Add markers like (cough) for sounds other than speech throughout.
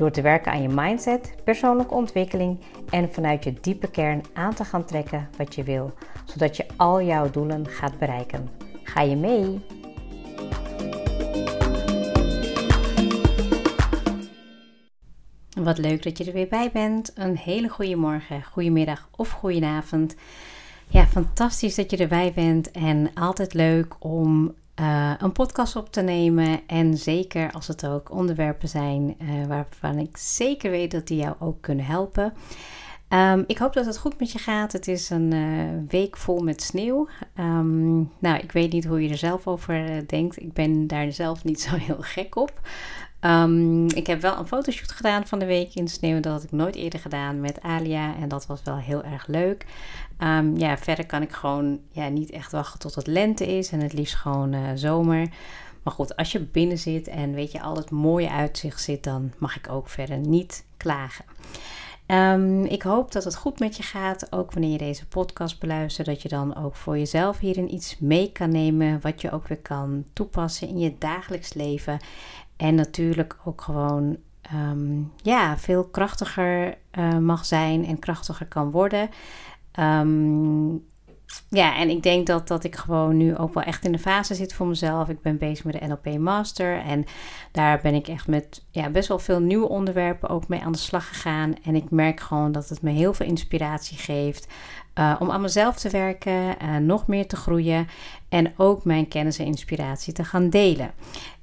Door te werken aan je mindset, persoonlijke ontwikkeling en vanuit je diepe kern aan te gaan trekken wat je wil, zodat je al jouw doelen gaat bereiken. Ga je mee? Wat leuk dat je er weer bij bent. Een hele goede morgen, goedemiddag of goedenavond. Ja, fantastisch dat je erbij bent en altijd leuk om uh, een podcast op te nemen. En zeker als het ook onderwerpen zijn uh, waarvan ik zeker weet dat die jou ook kunnen helpen. Um, ik hoop dat het goed met je gaat. Het is een uh, week vol met sneeuw. Um, nou, ik weet niet hoe je er zelf over denkt. Ik ben daar zelf niet zo heel gek op. Um, ik heb wel een fotoshoot gedaan van de week in sneeuw. Dat had ik nooit eerder gedaan met Alia. En dat was wel heel erg leuk. Um, ja, verder kan ik gewoon ja, niet echt wachten tot het lente is. En het liefst gewoon uh, zomer. Maar goed, als je binnen zit en weet je al het mooie uitzicht zit, dan mag ik ook verder niet klagen. Um, ik hoop dat het goed met je gaat, ook wanneer je deze podcast beluistert, dat je dan ook voor jezelf hierin iets mee kan nemen, wat je ook weer kan toepassen in je dagelijks leven. En natuurlijk ook gewoon um, ja, veel krachtiger uh, mag zijn en krachtiger kan worden. Um, ja, en ik denk dat, dat ik gewoon nu ook wel echt in de fase zit voor mezelf. Ik ben bezig met de NLP Master. En daar ben ik echt met ja, best wel veel nieuwe onderwerpen ook mee aan de slag gegaan. En ik merk gewoon dat het me heel veel inspiratie geeft. Uh, om aan mezelf te werken, uh, nog meer te groeien. En ook mijn kennis en inspiratie te gaan delen.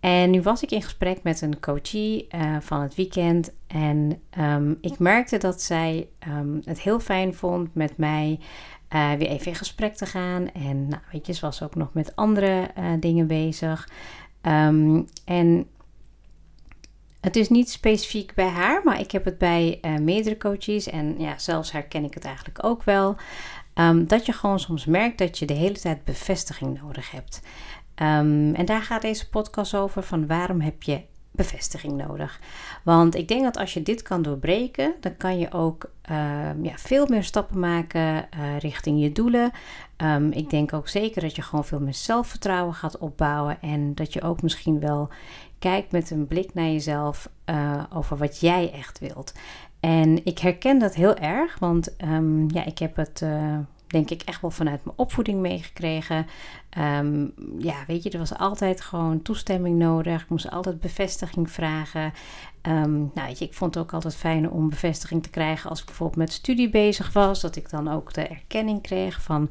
En nu was ik in gesprek met een coachie uh, van het weekend. En um, ik merkte dat zij um, het heel fijn vond met mij uh, weer even in gesprek te gaan. En nou, weet je, ze was ook nog met andere uh, dingen bezig. Um, en het is niet specifiek bij haar, maar ik heb het bij meerdere coaches. En ja, zelfs herken ik het eigenlijk ook wel. dat je gewoon soms merkt dat je de hele tijd bevestiging nodig hebt. Um, en daar gaat deze podcast over van waarom heb je bevestiging nodig. Want ik denk dat als je dit kan doorbreken, dan kan je ook uh, ja, veel meer stappen maken uh, richting je doelen. Um, ik denk ook zeker dat je gewoon veel meer zelfvertrouwen gaat opbouwen en dat je ook misschien wel kijkt met een blik naar jezelf uh, over wat jij echt wilt. En ik herken dat heel erg, want um, ja, ik heb het denk ik echt wel vanuit mijn opvoeding meegekregen. Um, ja, weet je, er was altijd gewoon toestemming nodig. Ik moest altijd bevestiging vragen. Um, nou, weet je, ik vond het ook altijd fijn om bevestiging te krijgen als ik bijvoorbeeld met studie bezig was. Dat ik dan ook de erkenning kreeg van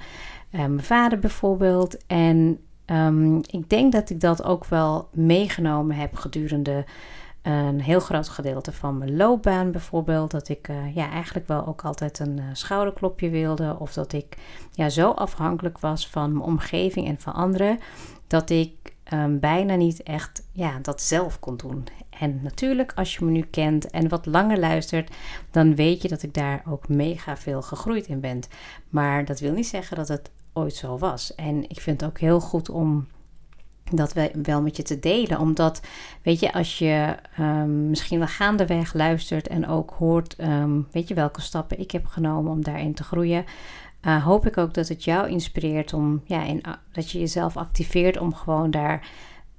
uh, mijn vader bijvoorbeeld. En um, ik denk dat ik dat ook wel meegenomen heb gedurende een heel groot gedeelte van mijn loopbaan bijvoorbeeld. Dat ik uh, ja, eigenlijk wel ook altijd een uh, schouderklopje wilde. Of dat ik ja, zo afhankelijk was van mijn omgeving en van anderen. Dat ik um, bijna niet echt ja, dat zelf kon doen. En natuurlijk, als je me nu kent en wat langer luistert, dan weet je dat ik daar ook mega veel gegroeid in ben. Maar dat wil niet zeggen dat het ooit zo was. En ik vind het ook heel goed om dat wel met je te delen. Omdat, weet je, als je um, misschien wel gaandeweg luistert en ook hoort, um, weet je, welke stappen ik heb genomen om daarin te groeien. Uh, hoop ik ook dat het jou inspireert om, ja, in, dat je jezelf activeert om gewoon daar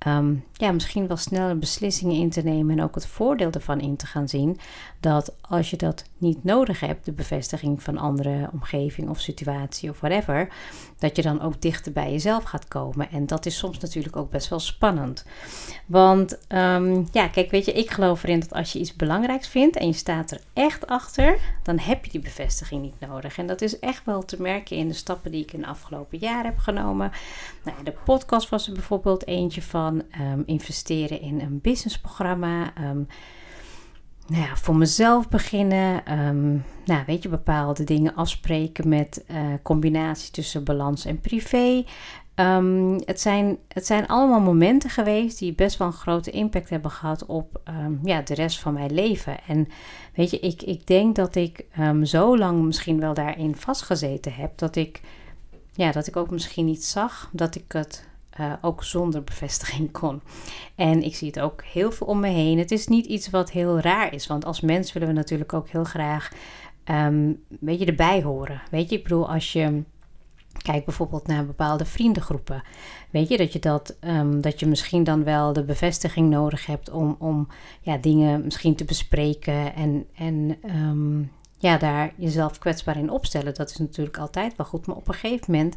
um, ja, misschien wel snelle beslissingen in te nemen en ook het voordeel ervan in te gaan zien. Dat als je dat niet nodig hebt, de bevestiging van andere omgeving of situatie of whatever, dat je dan ook dichter bij jezelf gaat komen. En dat is soms natuurlijk ook best wel spannend. Want um, ja, kijk, weet je, ik geloof erin dat als je iets belangrijks vindt en je staat er echt achter, dan heb je die bevestiging niet nodig. En dat is echt wel te merken in de stappen die ik in de afgelopen jaren heb genomen. Nou, de podcast was er bijvoorbeeld eentje van um, investeren in een businessprogramma. Um, nou ja, voor mezelf beginnen. Um, nou, weet je, bepaalde dingen afspreken met uh, combinatie tussen balans en privé. ehm, het, zijn, het zijn allemaal momenten geweest die best wel een grote impact hebben gehad op ehm, ja, de rest van mijn leven. En weet je, ik, ik denk dat ik zo lang misschien wel daarin vastgezeten heb dat ik, ja, dat ik ook misschien niet zag dat ik het uh, ook zonder bevestiging (laughs) kon. En ik zie het ook heel veel om me heen. Het is niet iets wat heel raar is, want als mens willen we natuurlijk ook heel graag weet je, erbij horen. Weet je, ik bedoel, als je kijkt bijvoorbeeld naar bepaalde vriendengroepen, weet je dat je dat, um, dat je misschien dan wel de bevestiging nodig hebt om, om ja, dingen misschien te bespreken en, en um, ja, daar jezelf kwetsbaar in opstellen. Dat is natuurlijk altijd wel goed, maar op een gegeven moment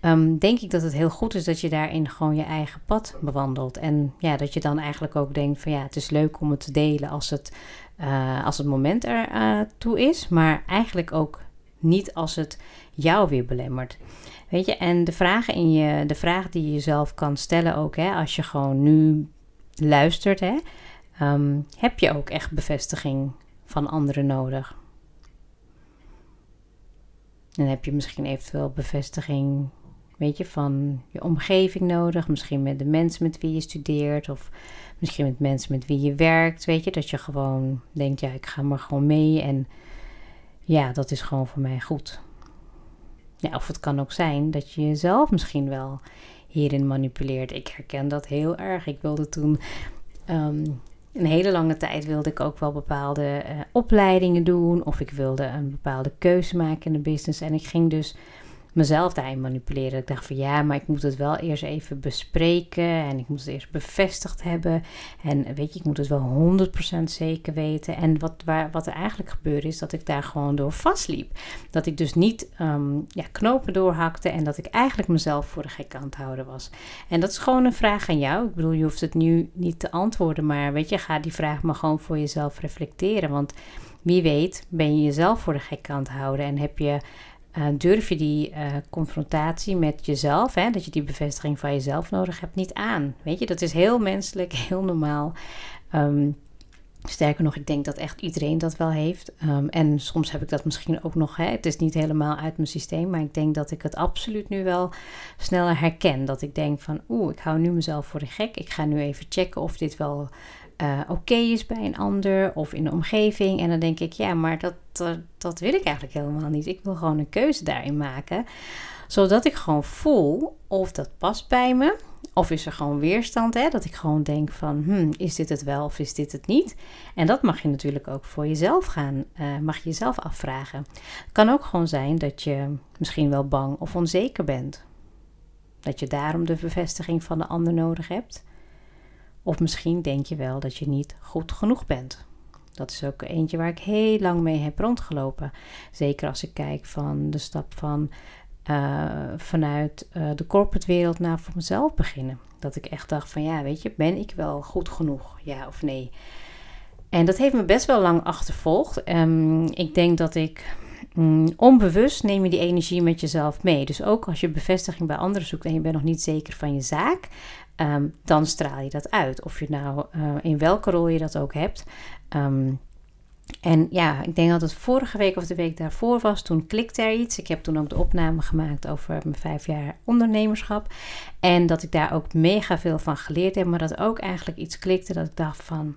um, denk ik dat het heel goed is dat je daarin gewoon je eigen pad bewandelt. En ja, dat je dan eigenlijk ook denkt van ja, het is leuk om het te delen als het, uh, als het moment er uh, toe is. Maar eigenlijk ook niet als het jou weer belemmert. Weet je, en de vragen in je, de vraag die je jezelf kan stellen ook, hè, als je gewoon nu luistert, hè, um, heb je ook echt bevestiging van anderen nodig? Dan heb je misschien eventueel bevestiging weet je, van je omgeving nodig. Misschien met de mensen met wie je studeert. Of misschien met mensen met wie je werkt. Weet je, dat je gewoon denkt, ja, ik ga maar gewoon mee. En ja, dat is gewoon voor mij goed. Ja, of het kan ook zijn dat je jezelf misschien wel hierin manipuleert. Ik herken dat heel erg. Ik wilde toen um, een hele lange tijd wilde ik ook wel bepaalde uh, opleidingen doen. Of ik wilde een bepaalde keuze maken in de business. En ik ging dus mezelf daarin manipuleren. Ik dacht van ja, maar ik moet het wel eerst even bespreken en ik moet het eerst bevestigd hebben. En weet je, ik moet het wel 100% zeker weten. En wat, waar, wat er eigenlijk gebeurde is dat ik daar gewoon door vastliep. Dat ik dus niet um, ja, knopen doorhakte en dat ik eigenlijk mezelf voor de gek aan het houden was. En dat is gewoon een vraag aan jou. Ik bedoel, je hoeft het nu niet te antwoorden, maar weet je, ga die vraag maar gewoon voor jezelf reflecteren. Want wie weet ben je jezelf voor de gek aan het houden en heb je uh, durf je die uh, confrontatie met jezelf, hè, dat je die bevestiging van jezelf nodig hebt, niet aan. Weet je, dat is heel menselijk, (laughs) heel normaal. Um, sterker nog, ik denk dat echt iedereen dat wel heeft. Um, en soms heb ik dat misschien ook nog. Hè, het is niet helemaal uit mijn systeem, maar ik denk dat ik het absoluut nu wel sneller herken. Dat ik denk van, oeh, ik hou nu mezelf voor de gek. Ik ga nu even checken of dit wel uh, oké is bij een ander of in de omgeving. En dan denk ik, ja, maar dat, dat, wil ik eigenlijk helemaal niet. Ik wil gewoon een keuze daarin maken. Zodat ik gewoon voel of dat past bij me. Of is er gewoon weerstand, hè? dat ik gewoon denk van, hmm, is dit het wel of is dit het niet? En dat mag je natuurlijk ook voor jezelf gaan, uh, mag je jezelf afvragen. Het kan ook gewoon zijn dat je misschien wel bang of onzeker bent. Dat je daarom de bevestiging van de ander nodig hebt. Of misschien denk je wel dat je niet goed genoeg bent. Dat is ook eentje waar ik heel lang mee heb rondgelopen. Zeker als ik kijk van de stap van uh, vanuit uh, de corporate wereld naar voor mezelf beginnen. Dat ik echt dacht van ja, weet je, ben ik wel goed genoeg? Ja of nee? En dat heeft me best wel lang achtervolgd. Um, ik denk dat ik mm, onbewust neem je die energie met jezelf mee. Dus ook als je bevestiging bij anderen zoekt en je bent nog niet zeker van je zaak, um, dan straal je dat uit. Of je nou uh, in welke rol je dat ook hebt. Um, en ja, ik denk dat het vorige week of de week daarvoor was. Toen klikte er iets. Ik heb toen ook de opname gemaakt over mijn vijf jaar ondernemerschap. En dat ik daar ook mega veel van geleerd heb. Maar dat ook eigenlijk iets klikte dat ik dacht van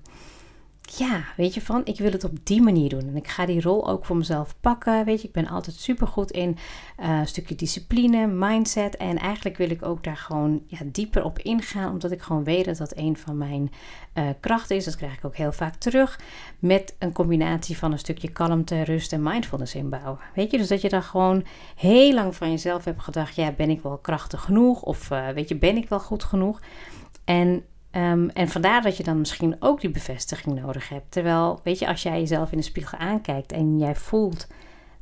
ja, weet je van, ik wil het op die manier doen. En ik ga die rol ook voor mezelf pakken. Weet je, ik ben altijd super goed in uh, een stukje discipline, mindset. En eigenlijk wil ik ook daar gewoon ja, dieper op ingaan. Omdat ik gewoon weet dat dat een van mijn uh, krachten is. Dat krijg ik ook heel vaak terug. Met een combinatie van een stukje kalmte, rust en mindfulness inbouwen. Weet je, dus dat je dan gewoon heel lang van jezelf hebt gedacht. Ja, ben ik wel krachtig genoeg? Of uh, weet je, ben ik wel goed genoeg? En Um, en vandaar dat je dan misschien ook die bevestiging nodig hebt. Terwijl, weet je, als jij jezelf in de spiegel aankijkt en jij voelt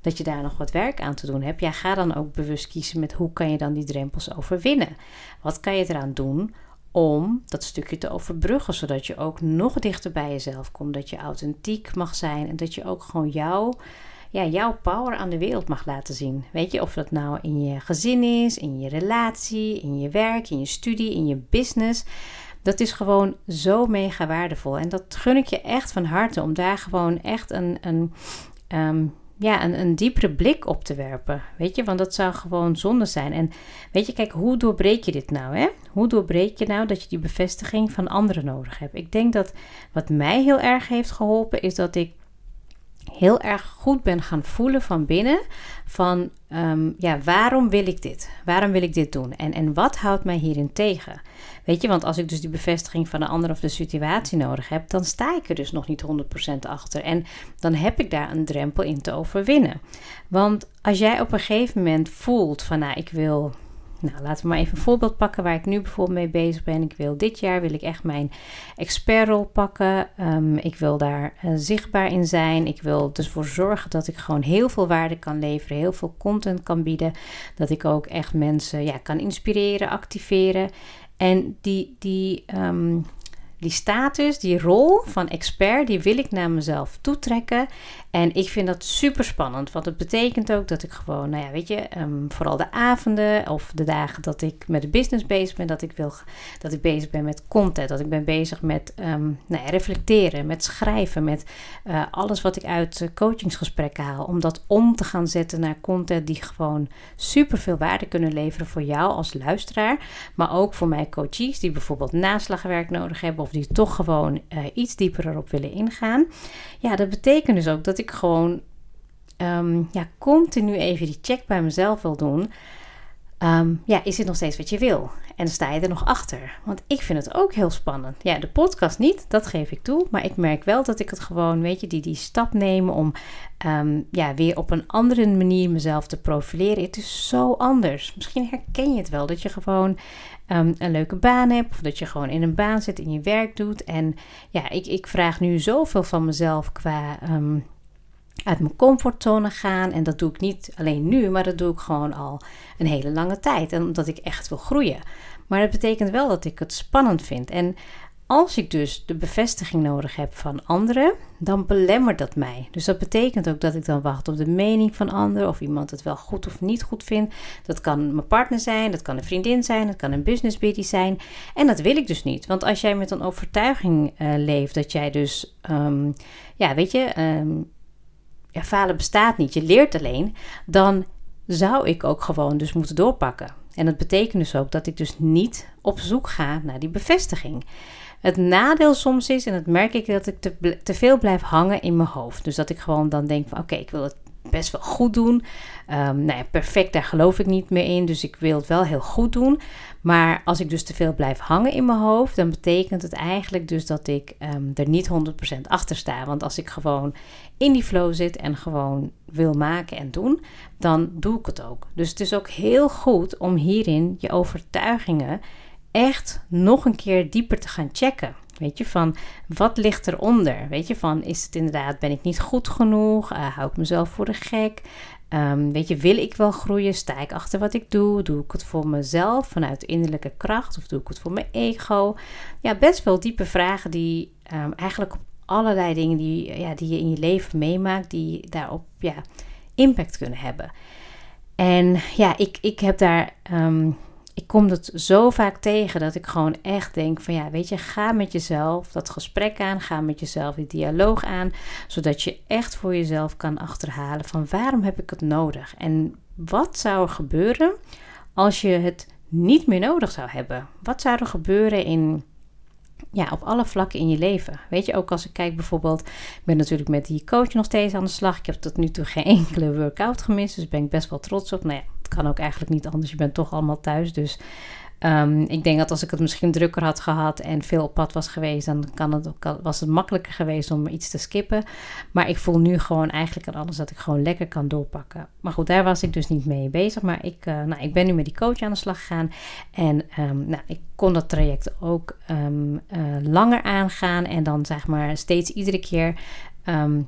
dat je daar nog wat werk aan te doen hebt, ja, ga dan ook bewust kiezen met hoe kan je dan die drempels overwinnen. Wat kan je eraan doen om dat stukje te overbruggen, zodat je ook nog dichter bij jezelf komt, dat je authentiek mag zijn en dat je ook gewoon jouw, ja, jouw power aan de wereld mag laten zien. Weet je, of dat nou in je gezin is, in je relatie, in je werk, in je studie, in je business. Dat is gewoon zo mega waardevol. En dat gun ik je echt van harte om daar gewoon echt een, een um, ja, een, een diepere blik op te werpen. Weet je, want dat zou gewoon zonde zijn. En weet je, kijk, hoe doorbreek je dit nou? Hè? Hoe doorbreek je nou dat je die bevestiging van anderen nodig hebt? Ik denk dat wat mij heel erg heeft geholpen, is dat ik heel erg goed ben gaan voelen van binnen. Van ehm, ja, waarom wil ik dit? Waarom wil ik dit doen? En, en wat houdt mij hierin tegen? Weet je, want als ik dus die bevestiging van de ander of de situatie nodig heb, dan sta ik er dus nog niet 100% achter. En dan heb ik daar een drempel in te overwinnen. Want als jij op een gegeven moment voelt van nou, ik wil nou, laten we maar even een voorbeeld pakken waar ik nu bijvoorbeeld mee bezig ben. Ik wil dit jaar wil ik echt mijn expertrol pakken. Um, ik wil daar uh, zichtbaar in zijn. Ik wil dus voor zorgen dat ik gewoon heel veel waarde kan leveren, heel veel content kan bieden. Dat ik ook echt mensen ja, kan inspireren, activeren. En die, die um, die status, die rol van expert, die wil ik naar mezelf toetrekken. En ik vind dat super spannend, want het betekent ook dat ik gewoon, nou ja, weet je, um, vooral de avonden of de dagen dat ik met de business bezig ben, dat ik wil dat ik bezig ben met content, dat ik ben bezig met um, nou ja, reflecteren, met schrijven, met uh, alles wat ik uit uh, coachingsgesprekken haal, om dat om te gaan zetten naar content die gewoon super veel waarde kunnen leveren voor jou als luisteraar, maar ook voor mijn coaches die bijvoorbeeld naslagwerk nodig hebben of die toch gewoon uh, iets dieper erop willen ingaan. Ja, dat betekent dus ook dat ik gewoon um, ja, continu even die check bij mezelf wil doen. Um, ja, is dit nog steeds wat je wil? En sta je er nog achter. Want ik vind het ook heel spannend. Ja, de podcast niet, dat geef ik toe. Maar ik merk wel dat ik het gewoon, weet je, die, die stap nemen om um, ja, weer op een andere manier mezelf te profileren. Het is zo anders. Misschien herken je het wel, dat je gewoon um, een leuke baan hebt. Of dat je gewoon in een baan zit en je werk doet. En ja, ik, ik vraag nu zoveel van mezelf qua uit mijn comfortzone gaan. En dat doe ik niet alleen nu, maar dat doe ik gewoon al een hele lange tijd. En omdat ik echt wil groeien. Maar dat betekent wel dat ik het spannend vind. En als ik dus de bevestiging nodig heb van anderen, dan belemmert dat mij. Dus dat betekent ook dat ik dan wacht op de mening van anderen, of iemand het wel goed of niet goed vindt. Dat kan mijn partner zijn, dat kan een vriendin zijn, dat kan een business buddy zijn. En dat wil ik dus niet. Want als jij met een overtuiging uh, leeft dat jij dus, um, ja, weet je, um, ja, bestaat niet, je leert alleen, dan zou ik ook gewoon dus moeten doorpakken. En dat betekent dus ook dat ik dus niet op zoek ga naar die bevestiging. Het nadeel soms is, en dat merk ik, dat ik te, veel blijf hangen in mijn hoofd. Dus dat ik gewoon dan denk van oké, ik wil het best wel goed doen. Um, nou ja, perfect, daar geloof ik niet meer in. Dus ik wil het wel heel goed doen. Maar als ik dus te veel blijf hangen in mijn hoofd, dan betekent het eigenlijk dus dat ik um, er niet 100% achter sta. Want als ik gewoon in die flow zit en gewoon wil maken en doen, dan doe ik het ook. Dus het is ook heel goed om hierin je overtuigingen echt nog een keer dieper te gaan checken. Weet je, van wat ligt eronder? Weet je, van is het inderdaad, ben ik niet goed genoeg? Uh, hou ik mezelf voor de gek? Um, weet je, wil ik wel groeien? Sta ik achter wat ik doe? Doe ik het voor mezelf vanuit innerlijke kracht? Of doe ik het voor mijn ego? Ja, best wel diepe vragen die um, eigenlijk op allerlei dingen die, ja, die je in je leven meemaakt, die daarop ja, impact kunnen hebben. En ja, ik, ik heb daar um, ik kom dat zo vaak tegen dat ik gewoon echt denk van ja, weet je, ga met jezelf dat gesprek aan, ga met jezelf die dialoog aan, zodat je echt voor jezelf kan achterhalen van waarom heb ik het nodig en wat zou er gebeuren als je het niet meer nodig zou hebben? Wat zou er gebeuren in ja, op alle vlakken in je leven. Weet je, ook als ik kijk bijvoorbeeld, ik ben natuurlijk met die coach nog steeds aan de slag. Ik heb tot nu toe geen (laughs) enkele workout gemist, dus ben ik best wel trots op. Nou ja, kan ook eigenlijk niet anders, je bent toch allemaal thuis. Dus Um, ik denk dat als ik het misschien drukker had gehad en veel op pad was geweest, dan kan het, was het makkelijker geweest om iets te skippen. Maar ik voel nu gewoon eigenlijk aan alles dat ik gewoon lekker kan doorpakken. Maar goed, daar was ik dus niet mee bezig. Maar ik, uh, nou, ik ben nu met die coach aan de slag gegaan. En um, nou, ik kon dat traject ook um, uh, langer aangaan. En dan zeg maar steeds iedere keer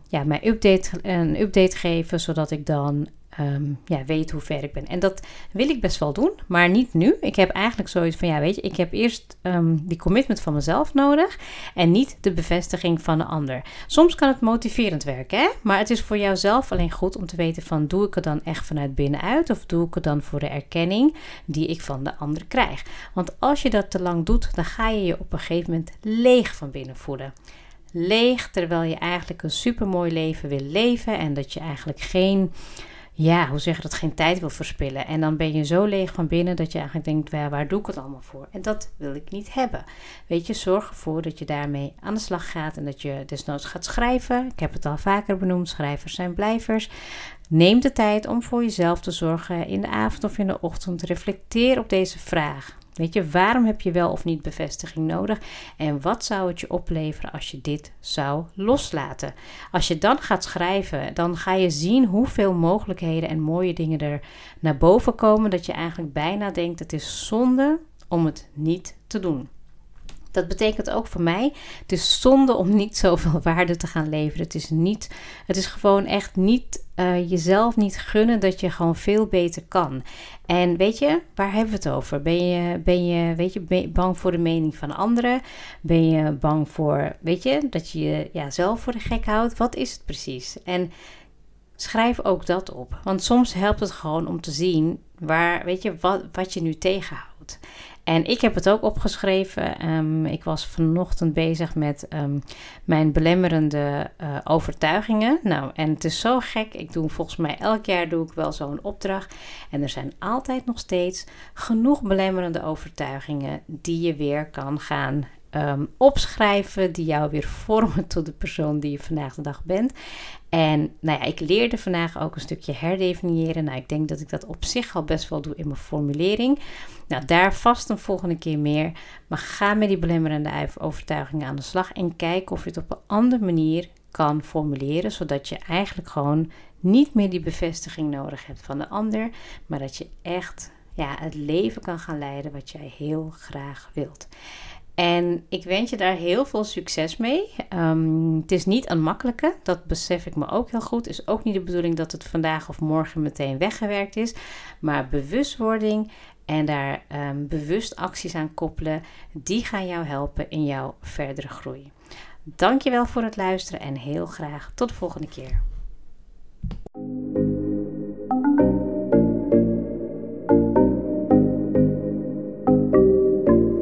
ja, mijn update, een update geven, zodat ik dan um, ja, weet hoe ver ik ben. En dat wil ik best wel doen, maar niet nu. Ik heb eigenlijk zoiets van, ja, weet je, ik heb eerst um, die commitment van mezelf nodig en niet de bevestiging van de ander. Soms kan het motiverend werken, hè? maar het is voor jouzelf alleen goed om te weten van, doe ik het dan echt vanuit binnenuit of doe ik het dan voor de erkenning die ik van de ander krijg? Want als je dat te lang doet, dan ga je je op een gegeven moment leeg van binnen voelen leeg terwijl je eigenlijk een supermooi leven wil leven en dat je eigenlijk geen ja, hoe zeg je dat, geen tijd wil verspillen. En dan ben je zo leeg van binnen dat je eigenlijk denkt, waar, waar doe ik het allemaal voor? En dat wil ik niet hebben. Weet je, zorg ervoor dat je daarmee aan de slag gaat en dat je desnoods gaat schrijven. Ik heb het al vaker benoemd, schrijvers zijn blijvers. Neem de tijd om voor jezelf te zorgen in de avond of in de ochtend. Reflecteer op deze vraag. Weet je, waarom heb je wel of niet bevestiging nodig? En wat zou het je opleveren als je dit zou loslaten? Als je dan gaat schrijven, dan ga je zien hoeveel mogelijkheden en mooie dingen er naar boven komen. Dat je eigenlijk bijna denkt: het is zonde om het niet te doen. Dat betekent ook voor mij, het is zonde om niet zoveel (laughs) waarde te gaan leveren. Het is, niet, het is gewoon echt niet uh, jezelf niet gunnen dat je gewoon veel beter kan. En weet je, waar hebben we het over? Ben je, ben je, weet je, bang voor de mening van anderen? Ben je bang voor, weet je, dat je je ja, zelf voor de gek houdt? Wat is het precies? En schrijf ook dat op. Want soms helpt het gewoon om te zien waar, weet je, wat, wat je nu tegenhoudt. En ik heb het ook opgeschreven. Ehm, ik was vanochtend bezig met ehm, mijn belemmerende uh, overtuigingen. Nou, en het is zo gek. Ik doe volgens mij elk jaar doe ik wel zo'n opdracht. En er zijn altijd nog steeds genoeg belemmerende overtuigingen die je weer kan gaan um, opschrijven, die jou weer vormen tot de persoon die je vandaag de dag bent. En nou ja, ik leerde vandaag ook een stukje herdefiniëren. Nou, ik denk dat ik dat op zich al best wel doe in mijn formulering. Nou, daar vast een volgende keer meer. Maar ga met die belemmerende overtuigingen aan de slag en kijk of je het op een andere manier kan formuleren, zodat je eigenlijk gewoon niet meer die bevestiging nodig hebt van de ander, maar dat je echt ja, het leven kan gaan leiden wat jij heel graag wilt. En ik wens je daar heel veel succes mee. Ehm, het is niet een makkelijke, dat besef ik me ook heel goed. Het is ook niet de bedoeling dat het vandaag of morgen meteen weggewerkt is. Maar bewustwording en daar um, bewust acties aan koppelen, die gaan jou helpen in jouw verdere groei. Dankjewel voor het luisteren en heel graag tot de volgende keer.